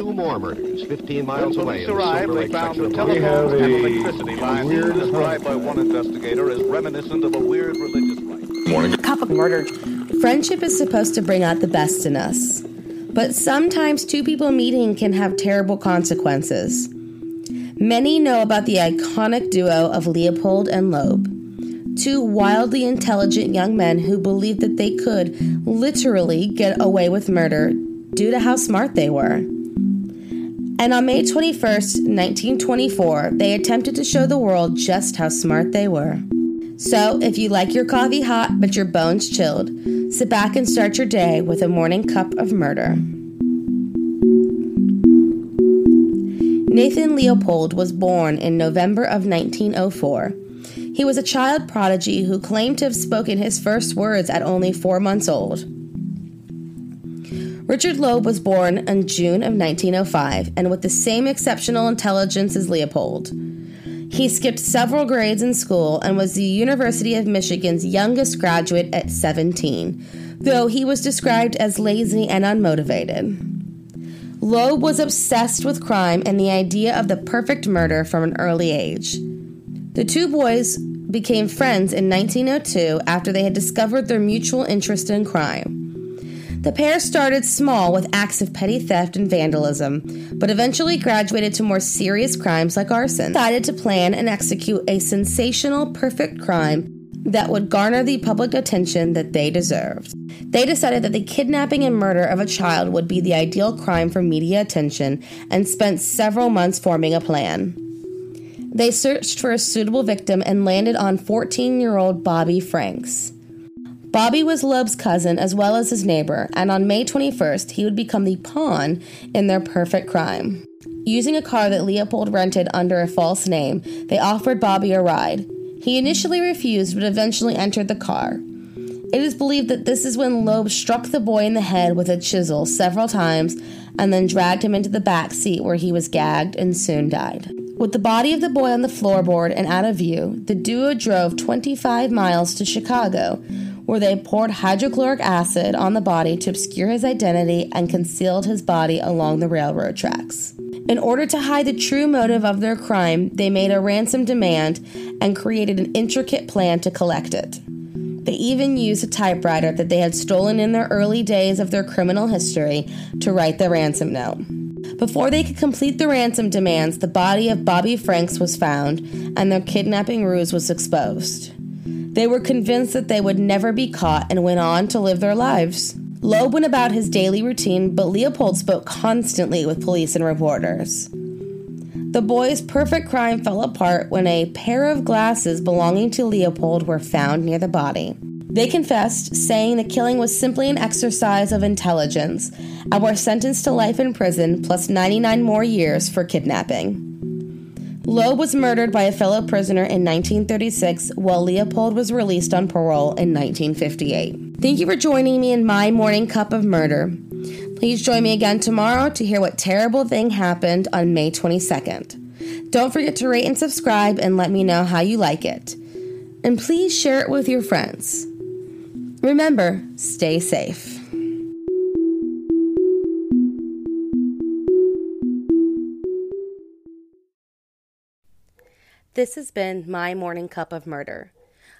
Two more murders 15 miles When away. police arrived, they found section the of telephones and Angeles. electricity lines described by one investigator as reminiscent of a weird religious rite. Cup of murder. Friendship is supposed to bring out the best in us, but sometimes two people meeting can have terrible consequences. Many know about the iconic duo of Leopold and Loeb, two wildly intelligent young men who believed that they could literally get away with murder due to how smart they were. And on May 21st, 1924, they attempted to show the world just how smart they were. So, if you like your coffee hot but your bones chilled, sit back and start your day with a morning cup of murder. Nathan Leopold was born in November of 1904. He was a child prodigy who claimed to have spoken his first words at only four months old. Richard Loeb was born in June of 1905 and with the same exceptional intelligence as Leopold. He skipped several grades in school and was the University of Michigan's youngest graduate at 17, though he was described as lazy and unmotivated. Loeb was obsessed with crime and the idea of the perfect murder from an early age. The two boys became friends in 1902 after they had discovered their mutual interest in crime. The pair started small with acts of petty theft and vandalism, but eventually graduated to more serious crimes like arson. Decided to plan and execute a sensational, perfect crime that would garner the public attention that they deserved. They decided that the kidnapping and murder of a child would be the ideal crime for media attention and spent several months forming a plan. They searched for a suitable victim and landed on 14 year old Bobby Franks. Bobby was Loeb's cousin as well as his neighbor, and on May 21st, he would become the pawn in their perfect crime. Using a car that Leopold rented under a false name, they offered Bobby a ride. He initially refused, but eventually entered the car. It is believed that this is when Loeb struck the boy in the head with a chisel several times and then dragged him into the back seat where he was gagged and soon died. With the body of the boy on the floorboard and out of view, the duo drove 25 miles to Chicago, where they poured hydrochloric acid on the body to obscure his identity and concealed his body along the railroad tracks. In order to hide the true motive of their crime, they made a ransom demand and created an intricate plan to collect it. They even used a typewriter that they had stolen in their early days of their criminal history to write the ransom note. Before they could complete the ransom demands, the body of Bobby Franks was found and their kidnapping ruse was exposed. They were convinced that they would never be caught and went on to live their lives. Loeb went about his daily routine, but Leopold spoke constantly with police and reporters. The boy's perfect crime fell apart when a pair of glasses belonging to Leopold were found near the body. They confessed, saying the killing was simply an exercise of intelligence, and were sentenced to life in prison plus 99 more years for kidnapping. Loeb was murdered by a fellow prisoner in 1936, while Leopold was released on parole in 1958. Thank you for joining me in my morning cup of murder. Please join me again tomorrow to hear what terrible thing happened on May 22nd. Don't forget to rate and subscribe and let me know how you like it. And please share it with your friends. Remember, stay safe. This has been My Morning Cup of Murder.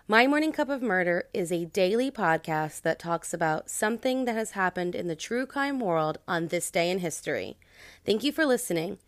My Morning Cup of Murder is a daily podcast that talks about something that has happened in the true crime world on this day in history. Thank you for listening.